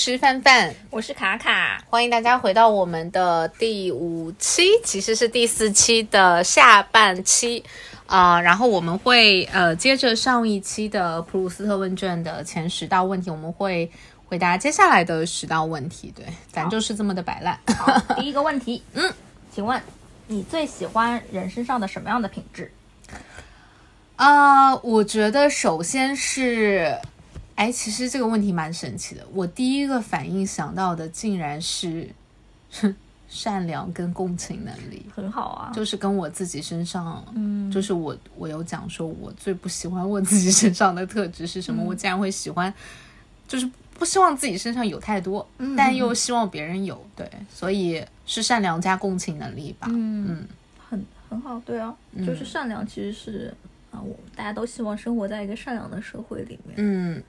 是范范，我是卡卡，欢迎大家回到我们的第五期，其实是第四期的下半期啊、呃然后我们会呃接着上一期的普鲁斯特问卷的前十道问题，我们会回答接下来的十道问题。对，咱就是这么的摆烂。第一个问题，嗯，请问你最喜欢人身上的什么样的品质？啊、我觉得首先是，哎，其实这个问题蛮神奇的。我第一个反应想到的竟然是哼善良跟共情能力，很好啊，就是跟我自己身上，嗯，就是我我有讲说，我最不喜欢我自己身上的特质是什么？我竟然会喜欢，就是不希望自己身上有太多，但又希望别人有，对，所以是善良加共情能力吧。嗯，很很好，对啊，就是善良，其实是啊，我大家都希望生活在一个善良的社会里面。嗯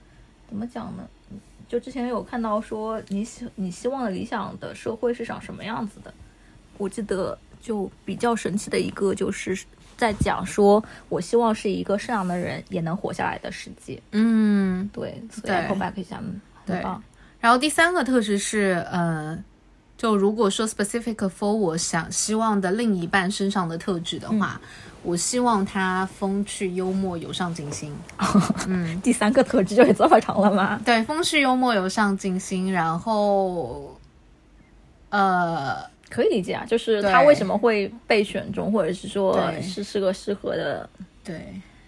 怎么讲呢？就之前有看到说你希你希望的理想的社会是长什么样子的？我记得就比较神奇的一个，就是在讲说，我希望是一个善良的人也能活下来的世界。嗯，对，所以对 echo back 一下，嗯很棒。然后第三个特质是，呃，就如果说 specific for 我想希望的另一半身上的特质的话，我希望他风趣幽默、有上进心。嗯第三个特质就这么长了吗？对，风趣幽默、有上进心，然后，呃，可以理解啊，就是他为什么会被选中，或者是说对是是个适合的对。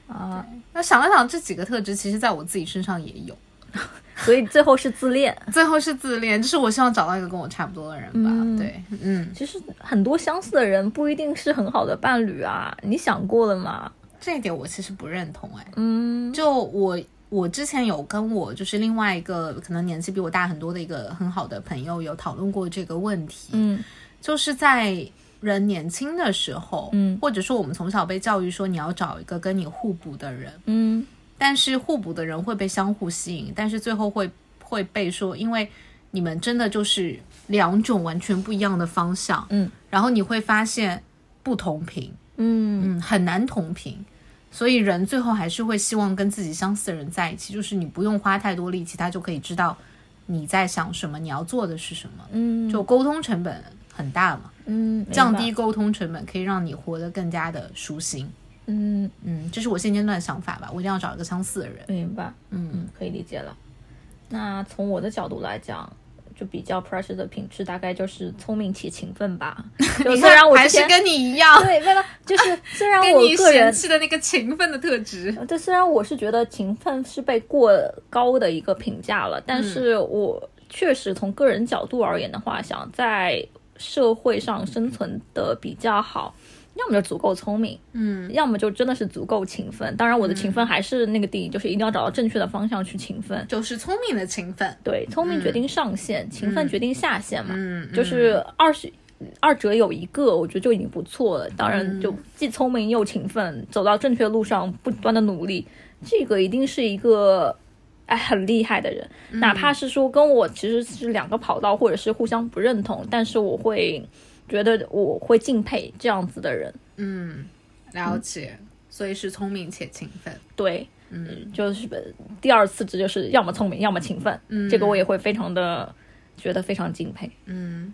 啊，那想了想，这几个特质其实在我自己身上也有。所以最后是自恋。最后是自恋，就是我希望找到一个跟我差不多的人吧。嗯对，嗯，其实很多相似的人不一定是很好的伴侣啊，你想过了吗？这一点我其实不认同。哎，嗯就我我之前有跟我就是另外一个可能年纪比我大很多的一个很好的朋友有讨论过这个问题，嗯就是在人年轻的时候，嗯或者说我们从小被教育说你要找一个跟你互补的人，嗯但是互补的人会被相互吸引，但是最后会会被说，因为你们真的就是两种完全不一样的方向，嗯，然后你会发现不同频，嗯。嗯，很难同频，所以人最后还是会希望跟自己相似的人在一起，就是你不用花太多力气，他就可以知道你在想什么，你要做的是什么，嗯，就沟通成本很大嘛，嗯降低沟通成本可以让你活得更加的舒心，嗯。嗯，这是我现阶段的想法吧，我一定要找一个相似的人，明白，嗯。嗯，可以理解了。那从我的角度来讲，就比较 precious 的品质，大概就是聪明且勤奋吧。就虽然我还是跟你一样，对，为了就是 虽然我个人嫌弃的那个勤奋的特质，这虽然我是觉得勤奋是被过高的一个评价了，但是我确实从个人角度而言的话，想在社会上生存的比较好，要么就足够聪明，嗯要么就真的是足够勤奋。当然，我的勤奋还是那个定义，就是一定要找到正确的方向去勤奋。就是聪明的勤奋，对，聪明决定上限，勤奋决定下限嘛。嗯，就是二十二者有一个，我觉得就已经不错了。当然，就既聪明又勤奋，走到正确的路上，不断的努力，这个一定是一个哎很厉害的人。哪怕是说跟我其实是两个跑道，或者是互相不认同，但是我会觉得我会敬佩这样子的人。嗯，了解，所以是聪明且勤奋，对，嗯，就是第二次，这就是要么聪明，要么勤奋。嗯，这个我也会非常的觉得非常敬佩。嗯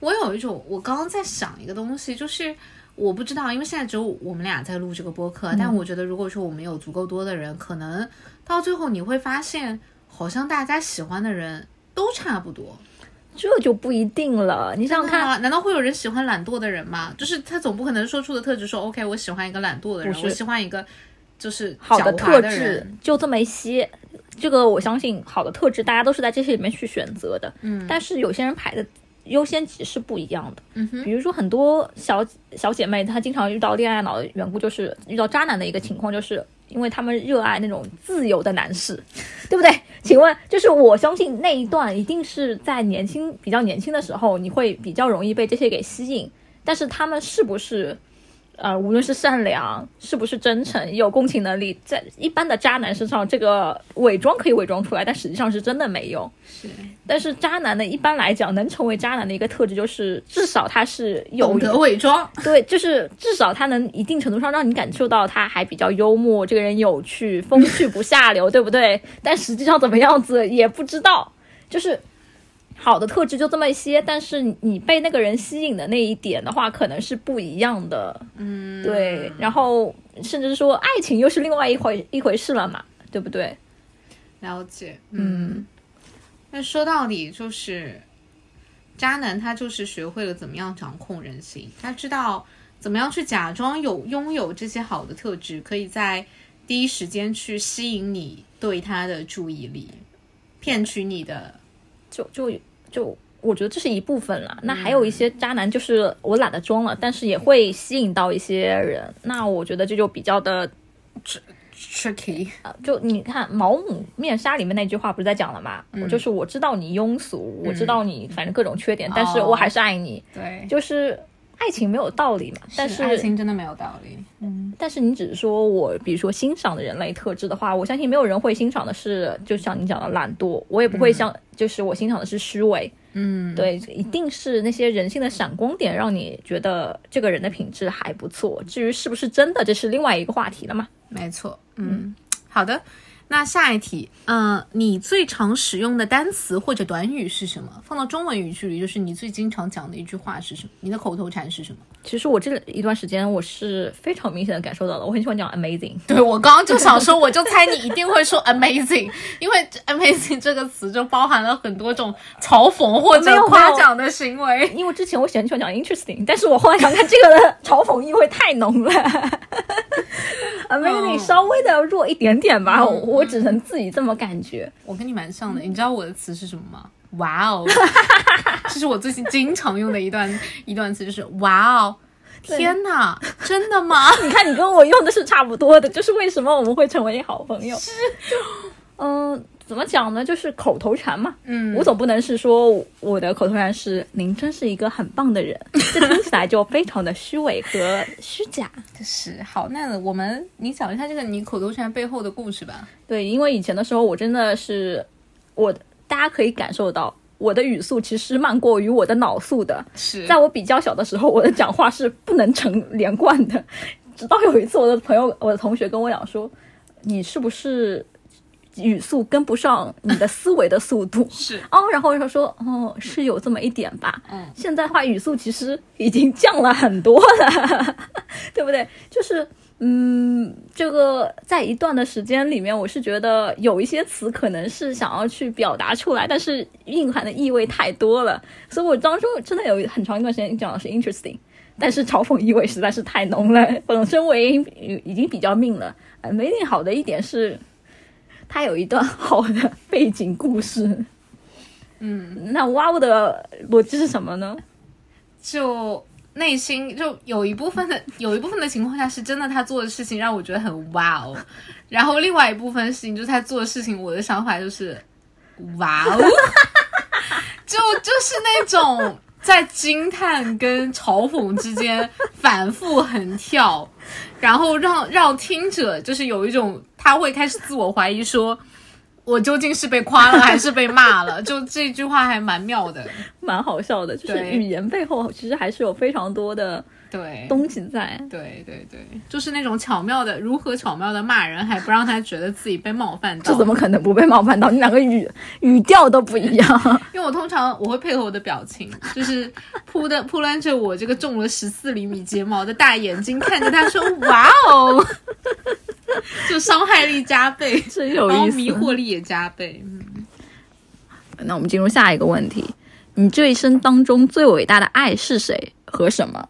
我有一种，我刚刚在想一个东西，就是我不知道，因为现在只有我们俩在录这个播客，但我觉得如果说我们有足够多的人，可能到最后你会发现，好像大家喜欢的人都差不多。这就不一定了，你想想看，看，难道会有人喜欢懒惰的人吗？就是他总不可能说出的特质说，OK，我喜欢一个懒惰的人，我喜欢一个就是好的特质。就这么一些，这个我相信好的特质大家都是在这些里面去选择的。嗯，但是有些人排的优先级是不一样的。嗯哼，比如说很多小小姐妹，她经常遇到恋爱脑的缘故，就是遇到渣男的一个情况，就是因为他们热爱那种自由的男士，对不对？请问，就是我相信那一段一定是在年轻比较年轻的时候，你会比较容易被这些给吸引，但是他们是不是呃，无论是善良，是不是真诚，有共情能力，在一般的渣男身上，这个伪装可以伪装出来，但实际上是真的没用。是但是渣男呢，一般来讲，能成为渣男的一个特质就是，至少他是有懂得伪装，对，就是至少他能一定程度上让你感受到他还比较幽默，这个人有趣，风趣不下流，对不对？但实际上怎么样子也不知道，就是好的特质就这么一些，但是你被那个人吸引的那一点的话，可能是不一样的。嗯，对，然后甚至说爱情又是另外一回一回事了嘛，对不对？了解，嗯。那说到底就是，渣男他就是学会了怎么样掌控人心，他知道怎么样去假装有拥有这些好的特质，可以在第一时间去吸引你对他的注意力，骗取你的。就就就，我觉得这是一部分了。那还有一些渣男，就是我懒得装了，但是也会吸引到一些人。那我觉得这就比较的 tricky，啊就你看《毛姆面纱》里面那句话不是在讲了吗？我就是我知道你庸俗，我知道你反正各种缺点，但是我还是爱你。对，就是爱情没有道理嘛，但是爱情真的没有道理。但是你只是说我，比如说欣赏的人类特质的话，我相信没有人会欣赏的是，就像你讲的懒惰，我也不会像，就是我欣赏的是虚伪。嗯，对，一定是那些人性的闪光点，让你觉得这个人的品质还不错。至于是不是真的，这是另外一个话题了嘛。没错，嗯，好的。那下一题，嗯、你最常使用的单词或者短语是什么？放到中文语句里，就是你最经常讲的一句话是什么？你的口头禅是什么？其实我这一段时间我是非常明显的感受到了，我很喜欢讲 amazing。对我刚刚就想说，我就猜你一定会说 amazing，因为 amazing 这个词就包含了很多种嘲讽或者夸奖的行为。因为之前我喜欢喜欢讲 interesting，但是我后来想看这个的嘲讽意味太浓了，amazing 稍微的弱一点点吧，我我只能自己这么感觉。我跟你蛮像的，你知道我的词是什么吗？哇哦，这是我最近经常用的一段一段词，就是哇哦，天哪，真的吗？你看，你跟我用的是差不多的，就是为什么我们会成为好朋友。是，嗯、怎么讲呢？就是口头禅嘛。嗯我总不能是说我的口头禅是“您真是一个很棒的人”，这听起来就非常的虚伪和虚假。是好，那我们你讲一下这个你口头禅背后的故事吧。对，因为以前的时候，我真的是我，大家可以感受到我的语速其实慢过于我的脑速的。是在我比较小的时候，我的讲话是不能成连贯的。直到有一次，我的朋友、我的同学跟我讲说：“你是不是语速跟不上你的思维的速度？” 是哦，然后我就说：“哦，是有这么一点吧。”嗯，现在话语速其实已经降了很多了，对不对？就是。嗯，这个在一段的时间里面，我是觉得有一些词可能是想要去表达出来，但是蕴含的意味太多了，所以我当中真的有很长一段时间讲的是 interesting，但是嘲讽意味实在是太浓了。本身我已已经比较命了，呃，没定好的一点是，它有一段好的背景故事。嗯，那哇哦的逻辑是什么呢？就内心就有一部分的 有一部分的情况下是真的，他做的事情让我觉得很哇哦，然后另外一部分事情就是他做的事情，我的想法就是哇哦，就就是那种在惊叹跟嘲讽之间反复横跳，然后让让听者就是有一种他会开始自我怀疑说。我究竟是被夸了还是被骂了？就这句话还蛮妙的，蛮好笑的，就是对语言背后其实还是有非常多的对，东西在。对对对，就是那种巧妙的，如何巧妙的骂人，还不让他觉得自己被冒犯到。这怎么可能不被冒犯到？你两个语语调都不一样。因为我通常我会配合我的表情，就是扑的扑棱着我这个中了十四厘米睫毛的大眼睛，看着他说：“哇哦！” 就伤害力加倍，真有然后意思迷惑力也加倍。嗯那我们进入下一个问题：你这一生当中最伟大的爱是谁和什么？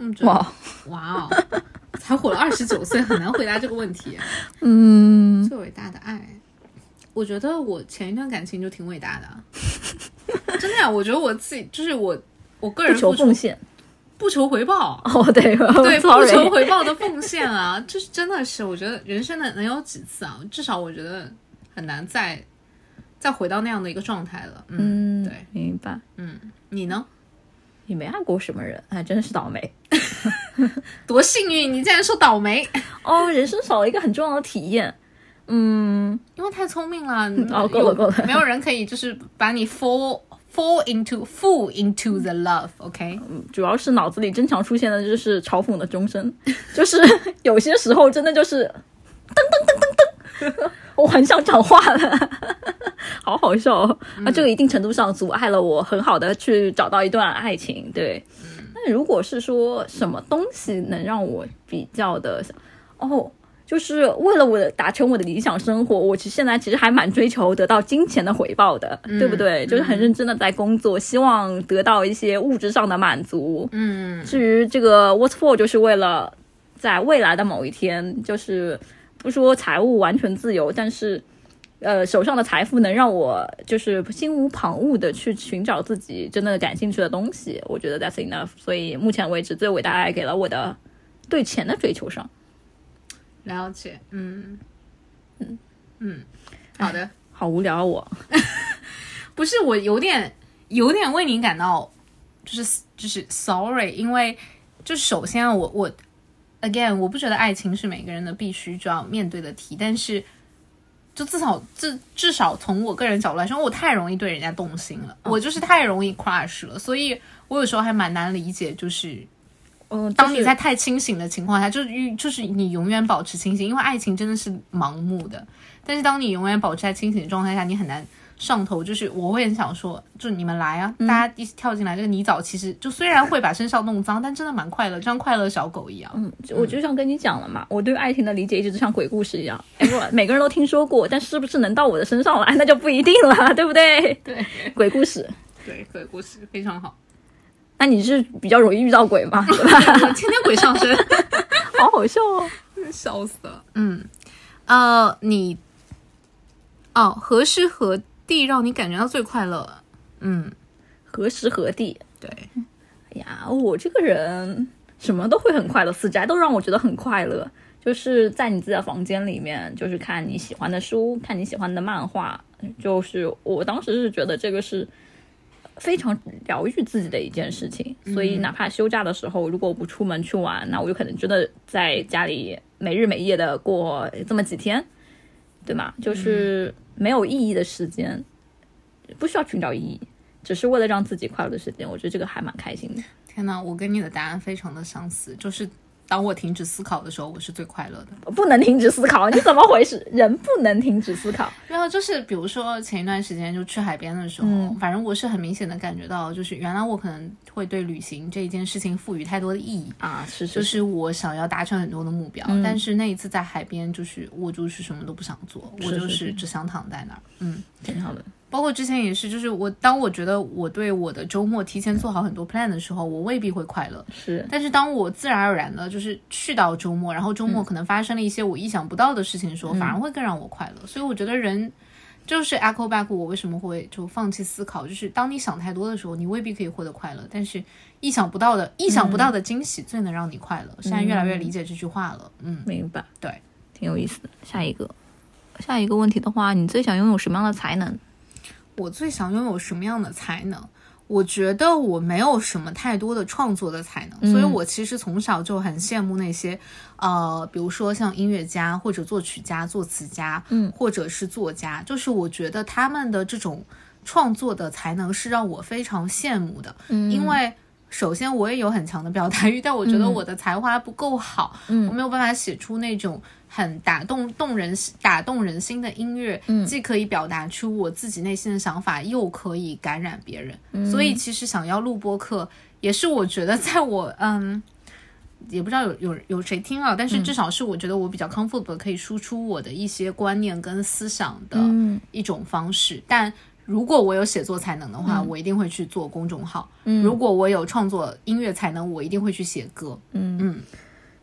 嗯，哇，哇哦，才活了二十九岁，很难回答这个问题。嗯，最伟大的爱，我觉得我前一段感情就挺伟大的啊，真的呀、我觉得我自己就是我，我个人不奉献。不求回报，哦，对，对，不求回报的奉献啊，就是真的是，我觉得人生的能有几次啊？至少我觉得很难再再回到那样的一个状态了。嗯，嗯，对，明白。嗯，你呢？也没爱过什么人，还，真是倒霉。多幸运！你竟然说倒霉，哦，人生少了一个很重要的体验。嗯，因为太聪明了。哦够了够了没有人可以就是把你 fall fall into fall into the love，OK？、主要是脑子里经常出现的就是嘲讽的钟声，就是有些时候真的就是噔噔噔噔噔，我很想讲话了，好好笑哦。那、这个一定程度上阻碍了我很好的去找到一段爱情。对，那如果是说什么东西能让我比较的，哦。就是为了我的达成我的理想生活，我其实现在其实还蛮追求得到金钱的回报的，对不对？就是很认真的在工作，希望得到一些物质上的满足。嗯，至于这个 what for，就是为了在未来的某一天，就是不说财务完全自由，但是呃手上的财富能让我就是心无旁骛的去寻找自己真的感兴趣的东西，我觉得 that's enough。所以目前为止，最伟大的爱给了我的对钱的追求上。了解。嗯嗯嗯，好的。好无聊啊我，不是我有点有点为你感到就是就是 sorry，因为就首先啊我我 again 我不觉得爱情是每个人的必须就要面对的题，但是就至少至至少从我个人角度来说，我太容易对人家动心了，我就是太容易 crush 了，所以我有时候还蛮难理解，就是嗯，当你在太清醒的情况下，就是就是你永远保持清醒，因为爱情真的是盲目的。但是当你永远保持在清醒的状态下，你很难上头。就是我会很想说，就你们来啊，大家一起跳进来。这个泥沼其实就虽然会把身上弄脏，但真的蛮快乐，就像快乐小狗一样。嗯，我就像跟你讲了嘛，我对爱情的理解一直就像鬼故事一样，哎，不，每个人都听说过，但是不是能到我的身上来，那就不一定了，对不对？对鬼故事，对，鬼故事非常好。那你是比较容易遇到鬼吗？对吧？天天鬼上身，好好笑哦。笑死了。嗯，呃，你哦，何时何地让你感觉到最快乐？嗯，何时何地？对，哎呀，我这个人什么都会很快乐，死宅都让我觉得很快乐。就是在你自己的房间里面，就是看你喜欢的书，看你喜欢的漫画。就是我当时是觉得这个是非常疗愈自己的一件事情，所以哪怕休假的时候，如果我不出门去玩，那我就可能真的在家里没日没夜的过这么几天，对吗？就是没有意义的时间，不需要寻找意义，只是为了让自己快乐的时间，我觉得这个还蛮开心的。天呐，我跟你的答案非常的相似，就是当我停止思考的时候，我是最快乐的。不能停止思考，你怎么回事？人不能停止思考。没有，就是比如说前一段时间就去海边的时候，嗯反正我是很明显的感觉到，就是原来我可能会对旅行这一件事情赋予太多的意义。啊，是是，就是我想要达成很多的目标，嗯但是那一次在海边，就是我就是什么都不想做，我就是是只想躺在那儿。嗯，挺好的。包括之前也是，就是我当我觉得我对我的周末提前做好很多 plan 的时候，我未必会快乐。是，但是当我自然而然的，就是去到周末，然后周嗯末可能发生了一些我意想不到的事情的时候，反而会更让我快乐。所以我觉得人就是 echo back，我为什么会就放弃思考，就是当你想太多的时候，你未必可以获得快乐，但是意想不到的、意想不到的惊喜最能让你快乐。现在越来越理解这句话了，嗯，明白，对，挺有意思的。下一个，下一个问题的话，你最想拥有什么样的才能？我最想拥有什么样的才能？我觉得我没有什么太多的创作的才能，所以我其实从小就很羡慕那些，呃，比如说像音乐家或者作曲家、作词家，嗯，或者是作家，就是我觉得他们的这种创作的才能是让我非常羡慕的，嗯因为。首先，我也有很强的表达欲，但我觉得我的才华不够好，嗯。我没有办法写出那种很打动动人、打动人心的音乐，嗯。既可以表达出我自己内心的想法，又可以感染别人。嗯。所以，其实想要录播课，也是我觉得在我 嗯，也不知道有有有谁听啊，但嗯是至少是我觉得我比较 comfortable 可以输出我的一些观念跟思想的嗯。一种方式，但。如果我有写作才能的话，我一定会去做公众号。嗯如果我有创作音乐才能，我一定会去写歌。嗯嗯，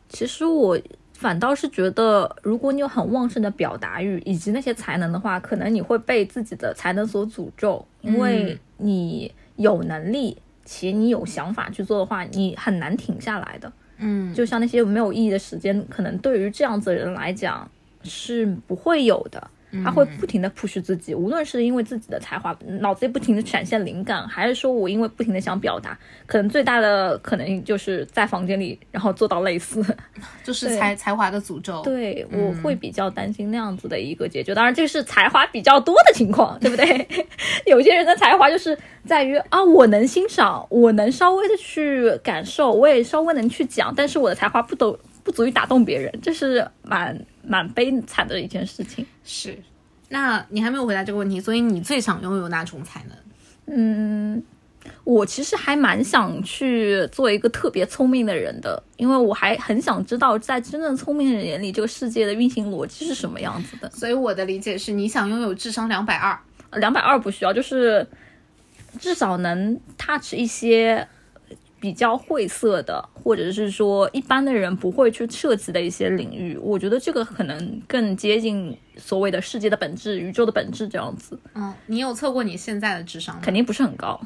其实我反倒是觉得，如果你有很旺盛的表达欲以及那些才能的话，可能你会被自己的才能所诅咒，因为你有能力且你有想法去做的话，你很难停下来的。嗯，就像那些没有意义的时间，可能对于这样子的人来讲是不会有的。他会不停的 push 自己，无论是因为自己的才华，脑子里不停的闪现灵感，还是说我因为不停的想表达，可能最大的可能就是在房间里，然后做到类似。就是才才华的诅咒。对，我会比较担心那样子的一个结局。当然，这是才华比较多的情况，对不对？有些人的才华就是在于啊，我能欣赏，我能稍微的去感受，我也稍微能去讲，但是我的才华不都不足以打动别人，这是蛮蛮悲惨的一件事情。是，那你还没有回答这个问题，所以你最想拥有哪种才能？嗯，我其实还蛮想去做一个特别聪明的人的，因为我还很想知道，在真正聪明人眼里，这个世界的运行逻辑是什么样子的。所以我的理解是，你想拥有智商两百二，两百二不需要，就是至少能 touch 一些比较晦涩的，或者是说一般的人不会去涉及的一些领域。我觉得这个可能更接近所谓的世界的本质、宇宙的本质这样子。嗯，你有测过你现在的智商吗？肯定不是很高。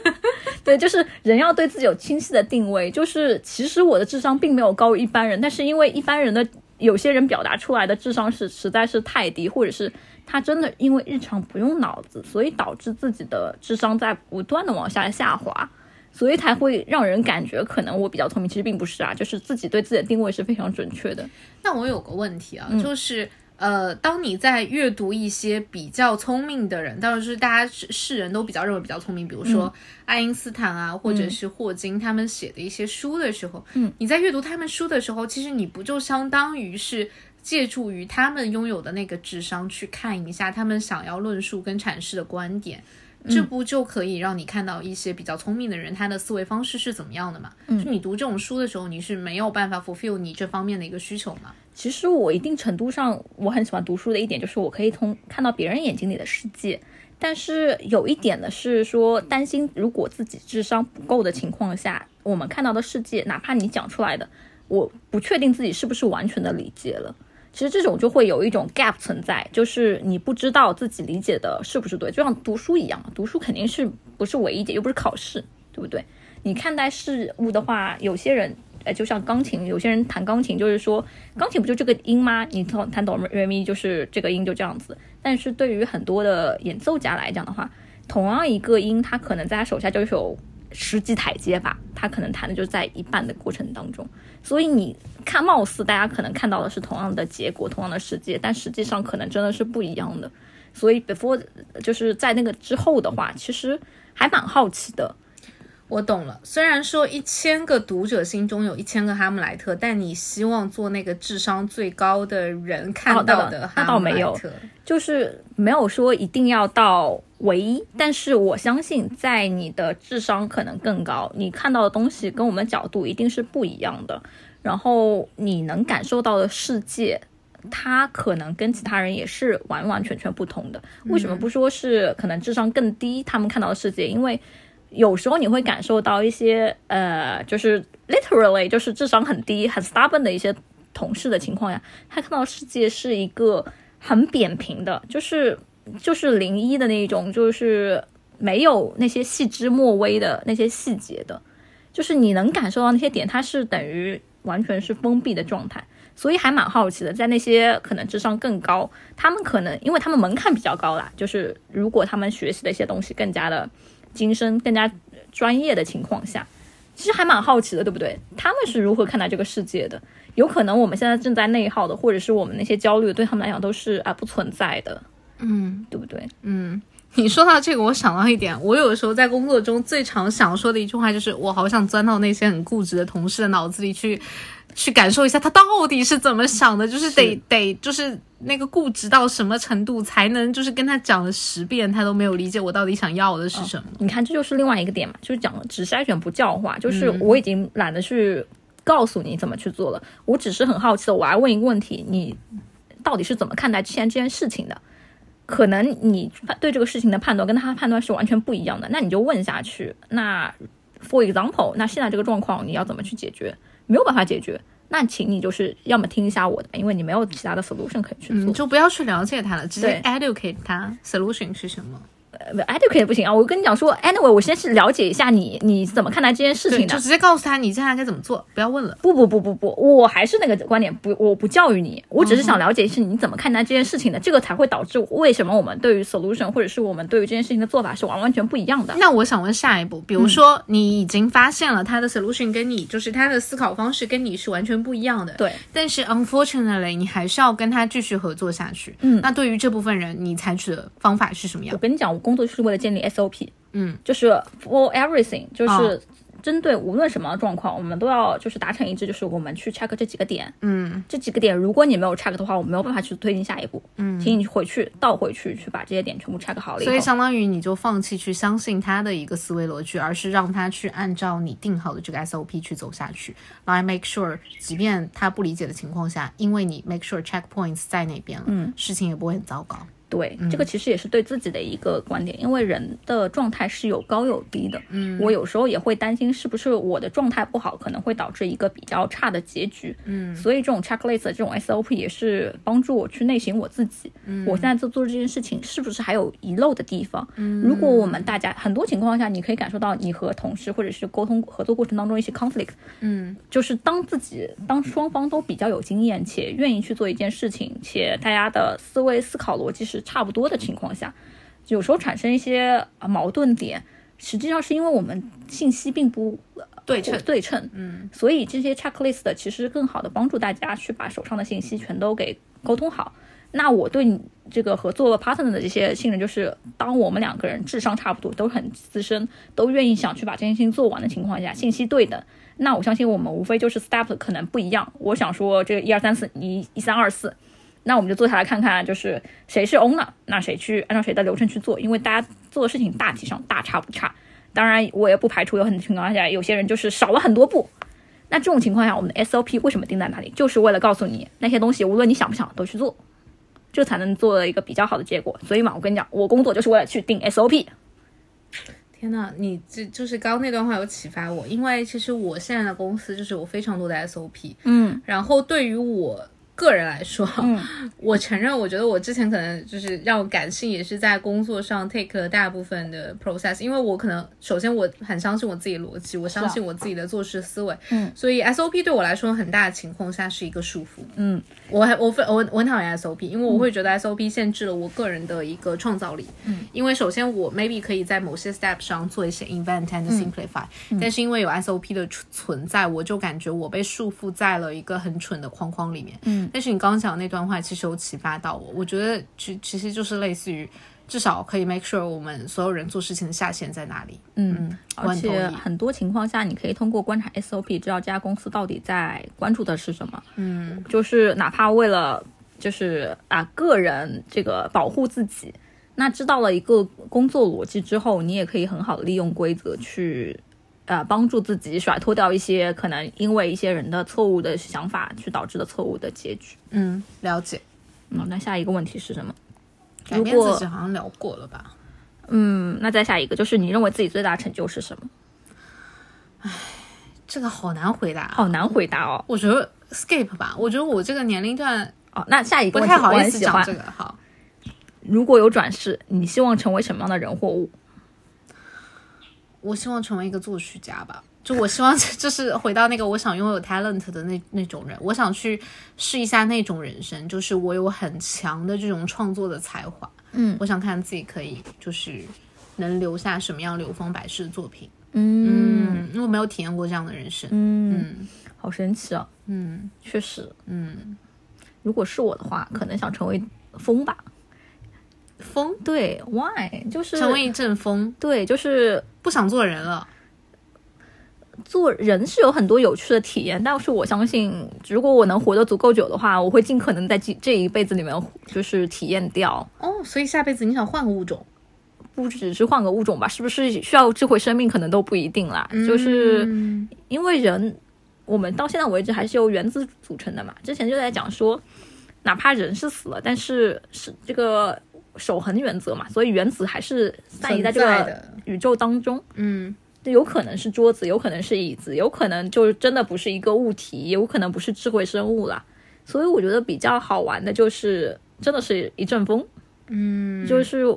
对，就是人要对自己有清晰的定位。就是其实我的智商并没有高于一般人，但是因为一般人的有些人表达出来的智商是实在是太低，或者是他真的因为日常不用脑子，所以导致自己的智商在不断的往下下滑，所以才会让人感觉可能我比较聪明，其实并不是啊，就是自己对自己的定位是非常准确的。那我有个问题啊，就是呃，当你在阅读一些比较聪明的人，当然是大家世世人都比较认为比较聪明，比如说爱因斯坦啊，或者是霍金他们写的一些书的时候，嗯，你在阅读他们书的时候，其实你不就相当于是借助于他们拥有的那个智商去看一下他们想要论述跟阐释的观点。这不就可以让你看到一些比较聪明的人他的思维方式是怎么样的嘛？嗯就你读这种书的时候，你是没有办法 fulfill 你这方面的一个需求嘛？其实我一定程度上，我很喜欢读书的一点就是我可以通看到别人眼睛里的世界。但是有一点呢是说，担心如果自己智商不够的情况下，我们看到的世界，哪怕你讲出来的，我不确定自己是不是完全的理解了。其实这种就会有一种 gap 存在，就是你不知道自己理解的是不是对，就像读书一样，读书肯定是不是唯一解，又不是考试，对不对？你看待事物的话，有些人，呃，就像钢琴，有些人弹钢琴就是说，钢琴不就这个音吗？你弹弹哆来咪就是这个音就这样子。但是对于很多的演奏家来讲的话，同样一个音，他可能在他手下就是有十级台阶吧，他可能弹的就是在一半的过程当中。所以你看，貌似大家可能看到的是同样的结果，同样的世界，但实际上可能真的是不一样的。所以 before 就是在那个之后的话，其实还蛮好奇的。我懂了，虽然说一千个读者心中有一千个哈姆莱特，但你希望做那个智商最高的人看到的那哈姆倒没有莱特。就是没有说一定要到唯一，但是我相信，在你的智商可能更高，你看到的东西跟我们角度一定是不一样的，然后你能感受到的世界，它可能跟其他人也是完完全全不同的。为什么不说是可能智商更低，他们看到的世界？因为有时候你会感受到一些呃，就是 literally 就是智商很低、很 stubborn 的一些同事的情况下，他看到世界是一个很扁平的，就是就是零一的那种，就是没有那些细枝末微的那些细节的，就是你能感受到那些点，它是等于完全是封闭的状态。所以还蛮好奇的，在那些可能智商更高，他们可能因为他们门槛比较高啦，就是如果他们学习的一些东西更加的精深、更加专业的情况下，其实还蛮好奇的，对不对？他们是如何看待这个世界的？有可能我们现在正在内耗的，或者是我们那些焦虑，对他们来讲都是啊不存在的，嗯对不对？嗯，你说到这个，我想到一点，我有时候在工作中最常想说的一句话就是，我好想钻到那些很固执的同事的脑子里去。去感受一下他到底是怎么想的，就是得得就是那个固执到什么程度，才能就是跟他讲了十遍，他都没有理解我到底想要的是什么。你看，这就是另外一个点嘛，就是讲只筛选不教化，就是我已经懒得去告诉你怎么去做了，我只是很好奇的，我来问一个问题，你到底是怎么看待现在这件事情的？可能你对这个事情的判断跟他判断是完全不一样的，那你就问下去。那 for example，那现在这个状况你要怎么去解决？没有办法解决，那请你就是要么听一下我的，因为你没有其他的 solution 可以去做。嗯，就不要去了解他了，直接 educate 他 solution 是什么。呃 educate 不行啊，我跟你讲说，anyway，我先是了解一下你你怎么看待这件事，情的就。直接告诉他你接下来该怎么做，不要问了。不不不不不，我还是那个观点，不，我不教育你，我只是想了解是你怎么看待这件事情的，这个才会导致为什么我们对于 solution 或者是我们对于这件事情的做法是完完全不一样的。那我想问下一步，比如说你已经发现了他的 solution 跟你就是他的思考方式跟你是完全不一样的，对，但是 unfortunately 你还是要跟他继续合作下去。嗯那对于这部分人，你采取的方法是什么样？我跟你讲，我工作就是为了建立 SOP，嗯，就是 for everything，就是哦针对无论什么状况，我们都要就是达成一致，就是我们去 check 这几个点，嗯。这几个点，如果你没有 check 的话，我没有办法去推进下一步。嗯，请你回去倒回去去把这些点全部 check 好了。所以相当于你就放弃去相信他的一个思维逻辑，而是让他去按照你定好的这个 SOP 去走下去，来 make sure，即便他不理解的情况下，因为你 make sure checkpoints 在那边了，嗯，事情也不会很糟糕。对，这个其实也是对自己的一个观点，因为人的状态是有高有低的。嗯，我有时候也会担心，是不是我的状态不好，可能会导致一个比较差的结局。嗯，所以这种 checklist 这种 SOP 也是帮助我去内省我自己。嗯，我现在在做这件事情，是不是还有遗漏的地方？嗯，如果我们大家很多情况下，你可以感受到你和同事或者是沟通合作过程当中一些 conflict。嗯，就是当自己当双方都比较有经验且愿意去做一件事情，且大家的思维思考逻辑是差不多的情况下，有时候产生一些啊矛盾点，实际上是因为我们信息并不对称对称，嗯，所以这些 checklist 其实更好的帮助大家去把手上的信息全都给沟通好。那我对你这个合作 partner 的这些信任，就是当我们两个人智商差不多，都很资深，都愿意想去把这件事情做完的情况下，信息对等，那我相信我们无非就是 step 可能不一样。我想说这个一二三四，你一三二四，那我们就坐下来看看，就是谁是 owner，那谁去按照谁的流程去做，因为大家做的事情大体上大差不差。当然，我也不排除有很多情况下，有些人就是少了很多步。那这种情况下，我们的 SOP 为什么定在那里？就是为了告诉你那些东西，无论你想不想，都去做，这才能做一个比较好的结果。所以嘛，我跟你讲，我工作就是为了去定 SOP。天呐，你这就是刚刚那段话有启发我，因为其实我现在的公司就是有非常多的 SOP，嗯然后对于我个人来说，嗯。我承认，我觉得我之前可能就是让感性也是在工作上 take 了大部分的 process，因为我可能首先我很相信我自己的逻辑，我相信我自己的做事思维，嗯，所以 SOP 对我来说很大的情况下是一个束缚，嗯。我还我非我我很讨厌 SOP，因为我会觉得 SOP 限制了我个人的一个创造力。嗯，因为首先我 maybe 可以在某些 step 上做一些 invent and simplify，、但是因为有 SOP 的存存在，我就感觉我被束缚在了一个很蠢的框框里面。嗯，但是你刚刚讲的那段话其实有启发到我，我觉得其其实就是类似于至少可以 make sure 我们所有人做事情的下限在哪里。嗯，而我很同意且很多情况下，你可以通过观察 SOP 知道这家公司到底在关注的是什么。嗯，就是哪怕为了就是啊个人这个保护自己，那知道了一个工作逻辑之后，你也可以很好的利用规则去。呃，帮助自己甩脱掉一些可能因为一些人的错误的想法去导致的错误的结局。嗯，了解。嗯，那下一个问题是什么？改变如果自己好像聊过了吧？嗯，那再下一个就是你认为自己最大的成就是什么？这个好难回答。好难回答哦。我觉得 skip 吧，我觉得我这个年龄段哦，那下一个不太好意思。讲这个。好，如果有转世，你希望成为什么样的人或物？我希望成为一个作曲家吧。就我希望 就是回到那个我想拥有 talent 的那那种人，我想去试一下那种人生，就是我有很强的这种创作的才华。嗯我想看自己可以就是能留下什么样流芳百世的作品。嗯嗯，因为我没有体验过这样的人生。嗯，嗯好神奇啊！嗯确实，嗯，如果是我的话，可能想成为风吧。风对，why？就是成为一阵风，对，就是不想做人了。做人是有很多有趣的体验，但是我相信，如果我能活得足够久的话，我会尽可能在这这一辈子里面就是体验掉，哦，所以下辈子你想换个物种？不只是换个物种吧，是不是需要智慧生命，可能都不一定啦。就是嗯因为人，我们到现在为止还是由原子组成的嘛。之前就在讲说，哪怕人是死了，但是是这个守恒原则嘛，所以原子还是散移在这个宇宙当中。嗯有可能是桌子，有可能是椅子，有可能就真的不是一个物体，有可能不是智慧生物啦。所以我觉得比较好玩的就是，真的是一阵风，嗯，就是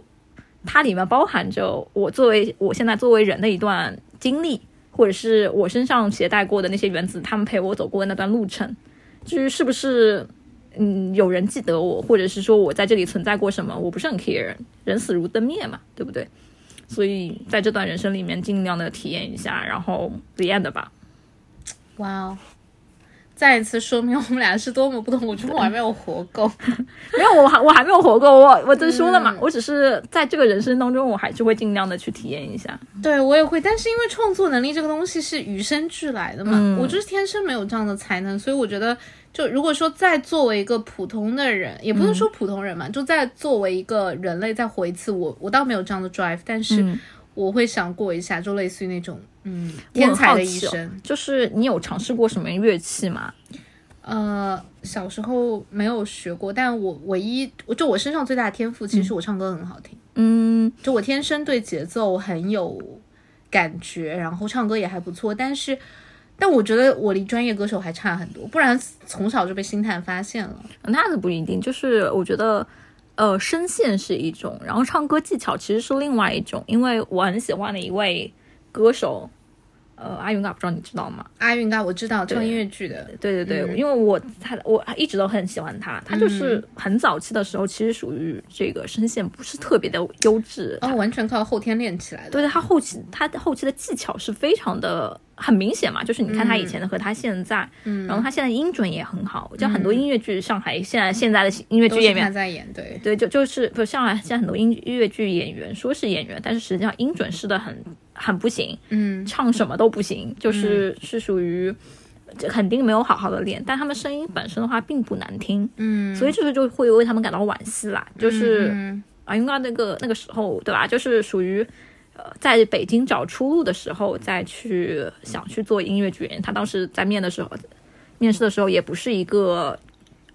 它里面包含着我作为我现在作为人的一段经历，或者是我身上携带过的那些原子，他们陪我走过的那段路程。至于是不是嗯有人记得我，或者是说我在这里存在过什么，我不是很 care。人死如灯灭嘛，对不对？所以在这段人生里面，尽量的体验一下，然后 the end 吧。哇哦！再一次说明我们俩是多么不同。我觉得我还没有活够。没有，我还我还没有活够。我我都说了嘛，我只是在这个人生当中，我还是会尽量的去体验一下。对我也会，但是因为创作能力这个东西是与生俱来的嘛，我就是天生没有这样的才能，所以我觉得，就如果说再作为一个普通的人，也不能说普通人嘛，就再作为一个人类再活一次，我我倒没有这样的 drive，但是我会想过一下，就类似于那种。嗯，天才的一生，就是你有尝试过什么乐器吗？呃，小时候没有学过，但我唯一就我身上最大的天赋，其实我唱歌很好听。嗯，就我天生对节奏很有感觉，然后唱歌也还不错。但是，但我觉得我离专业歌手还差很多，不然从小就被星探发现了。那倒不一定，就是我觉得，呃，声线是一种，然后唱歌技巧其实是另外一种。因为我很喜欢的一位。歌手，呃，阿云嘎不知道你知道吗？阿云嘎我知道，唱音乐剧的。对对对，因为我他我一直都很喜欢他，他就是很早期的时候，其实属于这个声线不是特别的优质，哦，完全靠后天练起来的。对对，他后期他后期的技巧是非常的。很明显嘛，就是你看他以前的和他现在，嗯，然后他现在音准也很好。就很多音乐剧，上海现在现在的音乐剧演员在演，对对，就就是不上海现在很多音音乐剧演员说是演员，但是实际上音准是的很很不行，嗯，唱什么都不行，就是是属于肯定没有好好的练。但他们声音本身的话并不难听，嗯，所以这个就会为他们感到惋惜啦。就是啊，因为那个那个时候对吧？就是属于。在北京找出路的时候，再去想去做音乐剧演员。他当时在面的时候，面试的时候也不是一个，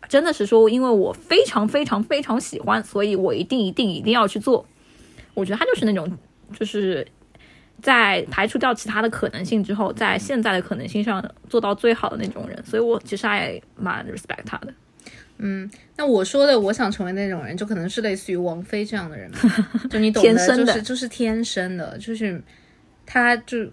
真的是说，因为我非常非常非常喜欢，所以我一定一定一定要去做。我觉得他就是那种，就是在排除掉其他的可能性之后，在现在的可能性上做到最好的那种人。所以我其实还蛮 respect 他的。嗯，那我说的我想成为那种人，就可能是类似于王菲这样的人，就你懂的，就是就是天生的，就是他就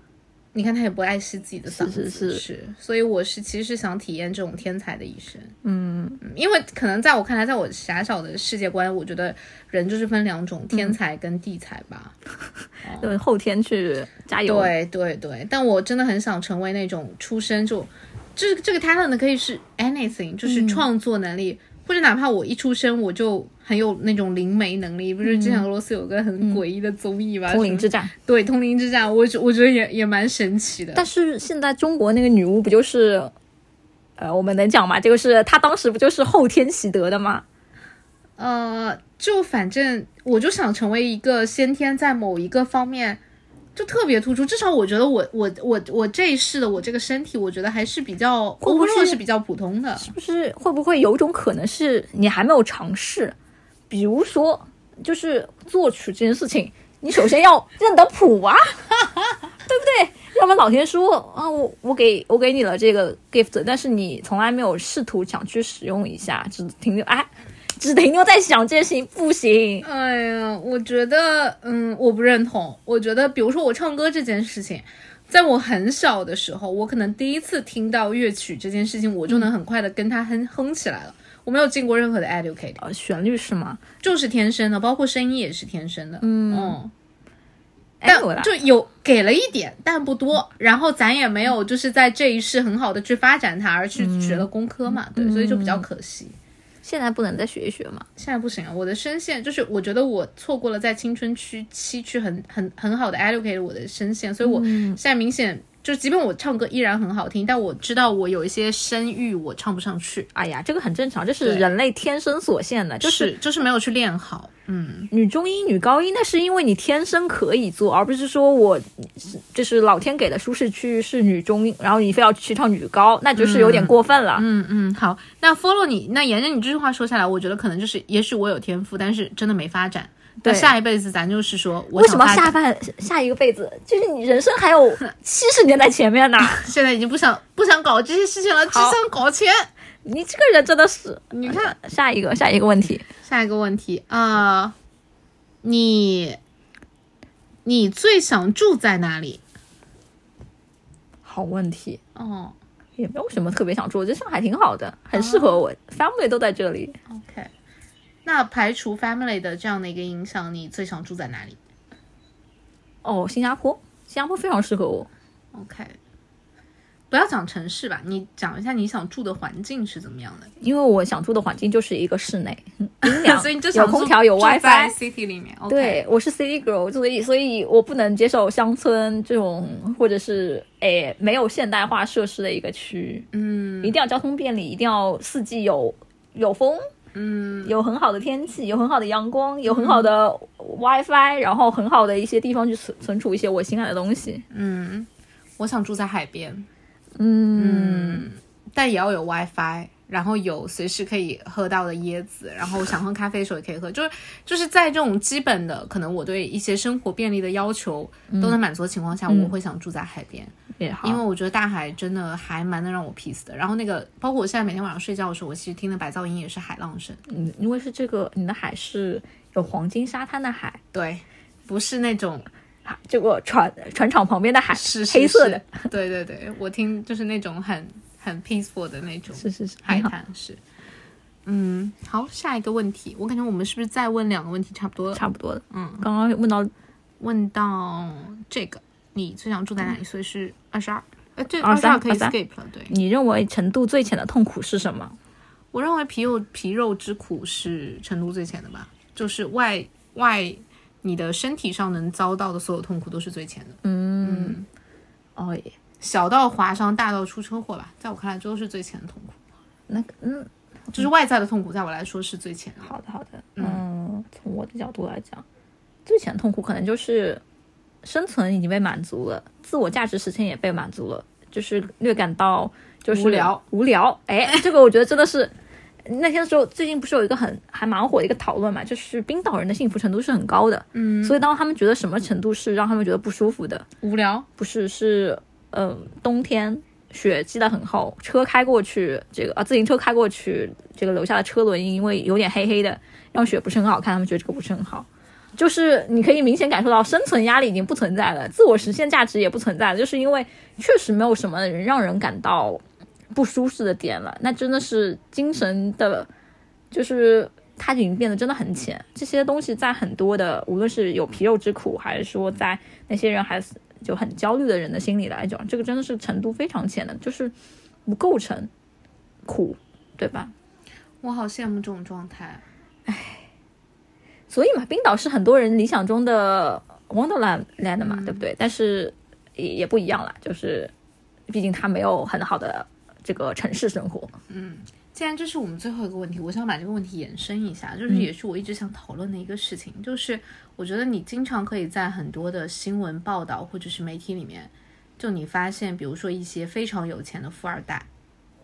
你看他也不爱惜自己的嗓子，是。是，所以我是其实是想体验这种天才的一生，嗯，因为可能在我看来，在我狭小的世界观，我觉得人就是分两种，天才跟地才吧，对，后天去加油，对对对，但我真的很想成为那种出生就。这这个 talent 可以是 anything，就是创作能力，或者哪怕我一出生我就很有那种灵媒能力。不是之前俄罗斯有个很诡异的综艺吧？通灵之战。对，通灵之战，我我觉得也也蛮神奇的。但是现在中国那个女巫不就是，呃，我们能讲吗？这个是她当时不就是后天习得的吗？呃，就反正我就想成为一个先天在某一个方面。就特别突出，至少我觉得我我我我这一世的我这个身体，我觉得还是比较，会不会是比较普通的？是不是会不会有一种可能是你还没有尝试？比如说，就是作曲这件事情，你首先要认得谱啊，对不对？要么老天说啊，我我给我给你了这个 gift，但是你从来没有试图想去使用一下，只停留哎。只停留在想这件事情不行。哎呀，我觉得，嗯，我不认同。我觉得，比如说我唱歌这件事情，在我很小的时候，我可能第一次听到乐曲这件事情，我就能很快的跟它哼哼起来了。我没有进过任何的 educate，呃，旋律是吗？就是天生的，包括声音也是天生的。嗯，但就有给了一点，但不多。然后咱也没有就是在这一世很好的去发展它，而去学了工科嘛，对，所以就比较可惜。现在不能再学一学吗？现在不行啊！我的声线就是，我觉得我错过了在青春期期去很很很好的 educate 我的声线，所以我现在明显。就即便我唱歌依然很好听，但我知道我有一些声域我唱不上去。哎呀，这个很正常，这是人类天生所限的，就是就是没有去练好。嗯，女中音、女高音，那是因为你天生可以做，而不是说我就是老天给的舒适区是女中音，然后你非要去唱女高，那就是有点过分了。嗯嗯，好，那 follow 你，那沿着你这句话说下来，我觉得可能就是，也许我有天赋，但是真的没发展。对，下一辈子咱就是说，为什么下半下一个辈子就是你人生还有 七十年在前面呢？现在已经不想不想搞这些事情了，只想搞钱。你这个人真的是，你看下一个下一个问题，下一个问题啊，你你最想住在哪里？好问题，哦也没有什么特别想住，我觉得上海挺好的，很适合我、f a m i l y 都在这里。，OK。那排除 family 的这样的一个影响，你最想住在哪里哦，新加坡，新加坡非常适合我。？OK。不要讲城市吧，你讲一下你想住的环境是怎么样的。因为我想住的环境就是一个室内，阴凉，所以你就想有空调，有 WiFi。city 里面。对，我是 city girl，所以所以我不能接受乡村这种或者是诶没有现代化设施的一个区，嗯一定要交通便利，一定要四季有有风，嗯。有很好的天气，有很好的阳光，有很好的 WiFi，然后很好的一些地方去存存储一些我心爱的东西。嗯，我想住在海边，嗯，但也要有 WiFi，然后有随时可以喝到的椰子，然后想喝咖啡的时候也可以喝，就是就是在这种基本的可能我对一些生活便利的要求都能满足的情况下，我会想住在海边，因为我觉得大海真的还蛮能让我 peace 的。然后那个包括我现在每天晚上睡觉的时候，我其实听的白噪音也是海浪声，嗯，因为是这个，你的海是有黄金沙滩的海，对，不是那种啊这个船船厂旁边的海是是黑色的，对对对，我听就是那种很很 peaceful 的那种。是是是，海滩是。嗯，好，下一个问题，我感觉我们是不是再问两个问题差不多了？差不多了。嗯，刚刚问到问到这个，你最想住在哪里？所以是二十二，呃，对，22十二可以23 skip 了。对，你认为程度最浅的痛苦是什么？我认为皮肉皮肉之苦是程度最浅的吧，就是外外你的身体上能遭到的所有痛苦都是最浅的，嗯，哦耶，小到划伤，大到出车祸吧，在我看来这都是最浅的痛苦，那嗯，就是外在的痛苦，在我来说是最浅的。好的好的，嗯，从我的角度来讲，最浅的痛苦可能就是生存已经被满足了，自我价值实现也被满足了，就是略感到就是无聊无聊。哎，这个我觉得真的是。那天的时候，最近不是有一个很还蛮火的一个讨论嘛，就是冰岛人的幸福程度是很高的，嗯，所以当他们觉得什么程度是让他们觉得不舒服的，无聊，不是是嗯冬天雪积得很厚，车开过去，这个啊自行车开过去，这个留下的车轮因为有点黑黑的，让雪不是很好看，他们觉得这个不是很好。就是你可以明显感受到生存压力已经不存在了，自我实现价值也不存在了，就是因为确实没有什么人让人感到不舒适的点了，那真的是精神的，就是它已经变得真的很浅。这些东西在很多的，无论是有皮肉之苦，还是说在那些人还是就很焦虑的人的心理来讲，这个真的是程度非常浅的，就是不构成苦，对吧？我好羡慕这种状态。唉所以嘛，冰岛是很多人理想中的 Wonderland land 嘛，对不对？但是也也不一样啦，就是毕竟它没有很好的这个城市生活。既然这是我们最后一个问题，我想把这个问题延伸一下，就是也是我一直想讨论的一个事情，就是我觉得你经常可以在很多的新闻报道或者是媒体里面，就你发现，比如说一些非常有钱的富二代，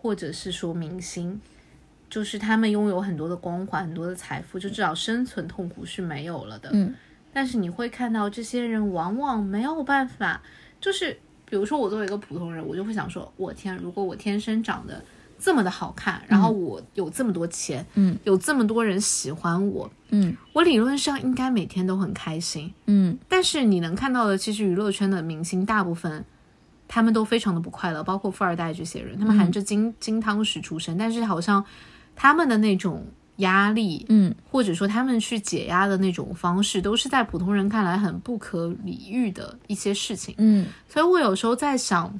或者是说明星，就是他们拥有很多的光环、很多的财富，就至少生存痛苦是没有了的。嗯，但是你会看到这些人往往没有办法，就是比如说我作为一个普通人，我就会想说，我天，如果我天生长得这么的好看，然后我有这么多钱，嗯，有这么多人喜欢我，嗯我理论上应该每天都很开心。嗯但是你能看到的，其实娱乐圈的明星大部分。他们都非常的不快乐，包括富二代这些人，他们含着金、金汤匙出生，但是好像他们的那种压力，嗯或者说他们去解压的那种方式，都是在普通人看来很不可理喻的一些事情。嗯所以我有时候在想，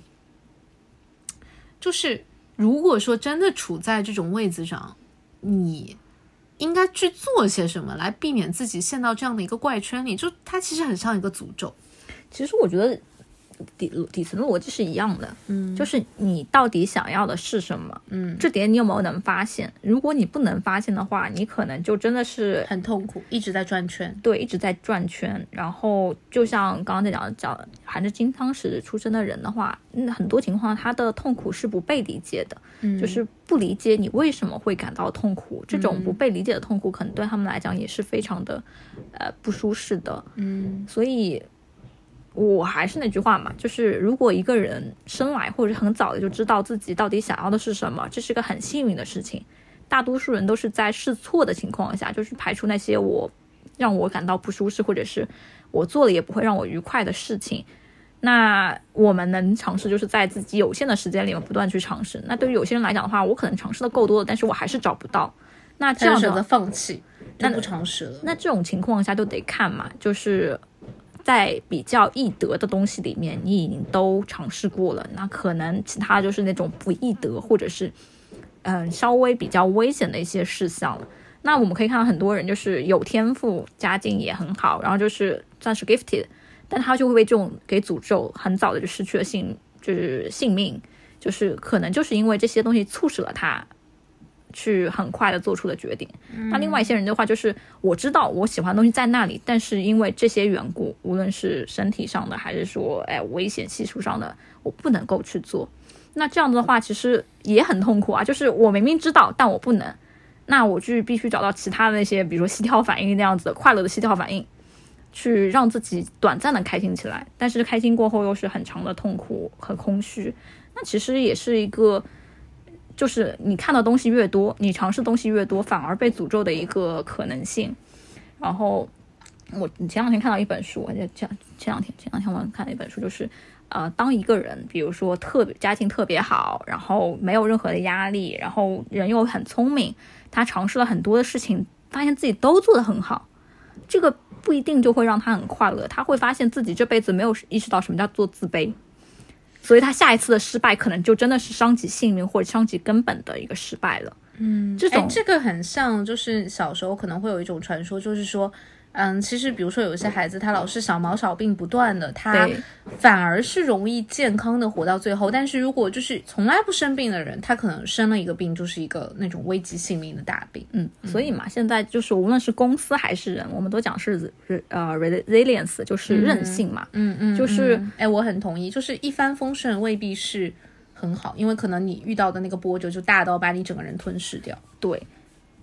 就是如果说真的处在这种位置上，你应该去做些什么来避免自己陷到这样的一个怪圈里？就它其实很像一个诅咒。其实我觉得底底层逻辑是一样的，嗯就是你到底想要的是什么，嗯，这点你有没有能发现？如果你不能发现的话，你可能就真的是很痛苦，一直在转圈。对，一直在转圈。然后就像刚刚在讲讲含着金汤匙出生的人的话，那，很多情况他的痛苦是不被理解的，嗯就是不理解你为什么会感到痛苦。这种不被理解的痛苦，可能对他们来讲也是非常的呃不舒适的。嗯所以。我还是那句话嘛，就是如果一个人生来或者很早的就知道自己到底想要的是什么，这是个很幸运的事情。大多数人都是在试错的情况下，就是排除那些我让我感到不舒适，或者是我做了也不会让我愉快的事情。那我们能尝试，就是在自己有限的时间里面不断去尝试。那对于有些人来讲的话，我可能尝试的够多了，但是我还是找不到。那这样选择的，放弃，那不尝试了。那这种情况下就得看嘛，就是在比较易得的东西里面，你已经都尝试过了，那可能其他就是那种不易得，或者是嗯稍微比较危险的一些事项了。那我们可以看到很多人就是有天赋，家境也很好，然后就是算是 gifted，但他就会被这种给诅咒，很早的就失去了性，就是性命，就是可能就是因为这些东西促使了他去很快的做出的决定。那另外一些人的话，就是我知道我喜欢的东西在那里，但是因为这些缘故，无论是身体上的还是说哎危险系数上的，我不能够去做。那这样子的话，其实也很痛苦啊。就是我明明知道，但我不能，那我就必须找到其他的那些，比如说膝跳反应那样子的快乐的膝跳反应，去让自己短暂的开心起来。但是开心过后又是很长的痛苦和空虚。那其实也是一个。就是你看到东西越多，你尝试东西越多，反而被诅咒的一个可能性。然后我前两天看到一本书，我前前两天前两天我看了一本书，就是呃，当一个人比如说特别家庭特别好，然后没有任何的压力，然后人又很聪明，他尝试了很多的事情，发现自己都做得很好，这个不一定就会让他很快乐，他会发现自己这辈子没有意识到什么叫做自卑。所以他下一次的失败可能就真的是伤及性命或者伤及根本的一个失败了。嗯，这种这个很像，就是小时候可能会有一种传说，就是说。嗯，其实比如说有一些孩子，他老是小毛小病不断的，他反而是容易健康的活到最后。但是如果就是从来不生病的人，他可能生了一个病，就是一个那种危及性命的大病。嗯，所以嘛，现在就是无论是公司还是人，我们都讲是呃 resilience，就是韧性嘛。嗯嗯，就是哎，我很同意，就是一帆风顺未必是很好，因为可能你遇到的那个波折就大到把你整个人吞噬掉。对。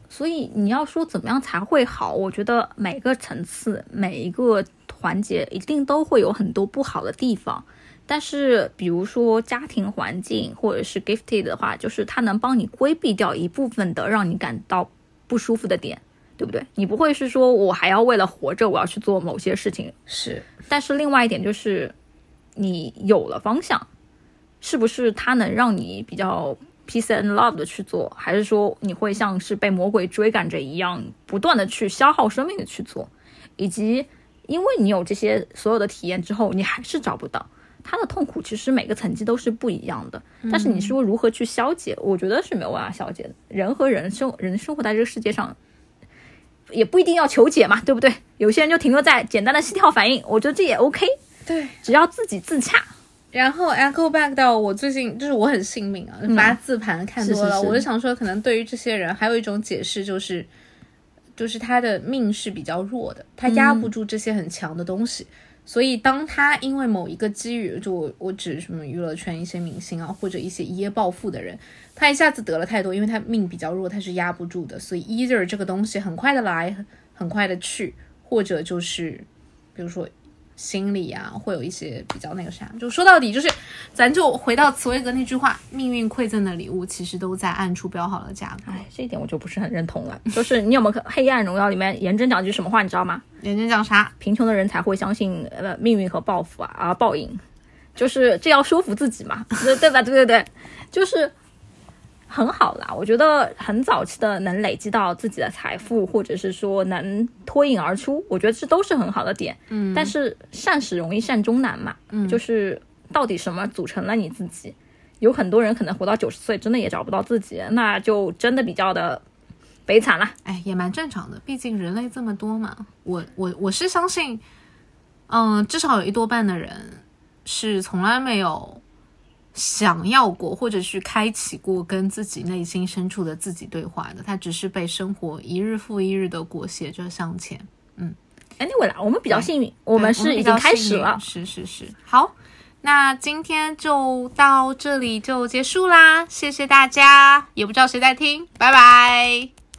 所以你要说怎么样才会好？我觉得每个层次、每一个环节一定都会有很多不好的地方。但是，比如说家庭环境或者是 gifted 的话，就是它能帮你规避掉一部分的让你感到不舒服的点，对不对？你不会是说我还要为了活着，我要去做某些事情。是。但是另外一点就是，你有了方向，是不是它能让你比较？peace and love 的去做，还是说你会像是被魔鬼追赶着一样，不断的去消耗生命的去做，以及因为你有这些所有的体验之后，你还是找不到他的痛苦，其实每个层级都是不一样的。但是你说如何去消解，我觉得是没有办法消解的。人和人生人生活在这个世界上，也不一定要求解嘛，对不对？有些人就停留在简单的心跳反应，我觉得这也 OK。对，只要自己自洽。然后 echo back 到我最近就是我很幸运啊，八字盘看多了，我就想说，可能对于这些人还有一种解释就是，就是他的命是比较弱的，他压不住这些很强的东西，所以当他因为某一个机遇，就我我指什么娱乐圈一些明星啊，或者一些一夜暴富的人，他一下子得了太多，因为他命比较弱，他是压不住的，所以 either 这个东西很快的来，很快的去，或者就是比如说。心理啊，会有一些比较那个啥，就说到底就是，咱就回到茨威格那句话：命运馈赠的礼物，其实都在暗处标好了价格。哎，这一点我就不是很认同了。就是你有没有看《黑暗荣耀》里面颜真讲句什么话，你知道吗？颜真讲啥？贫穷的人才会相信呃命运和报复啊啊报应，就是这要说服自己嘛，对对吧？对对对，就是。很好啦，我觉得很早期的能累积到自己的财富，或者是说能脱颖而出，我觉得这都是很好的点。嗯，但是善始容易善终难嘛。嗯，就是到底什么组成了你自己？有很多人可能活到九十岁，真的也找不到自己，那就真的比较的悲惨了。哎，也蛮正常的，毕竟人类这么多嘛。我我我是相信，嗯，至少有一多半的人是从来没有。想要过或者去开启过跟自己内心深处的自己对话的，他只是被生活一日复一日的裹挟着向前。嗯，Anyway 啦，我们比较幸运，我们是已经开始了。是是是，好，那今天就到这里就结束啦，谢谢大家，也不知道谁在听，拜拜。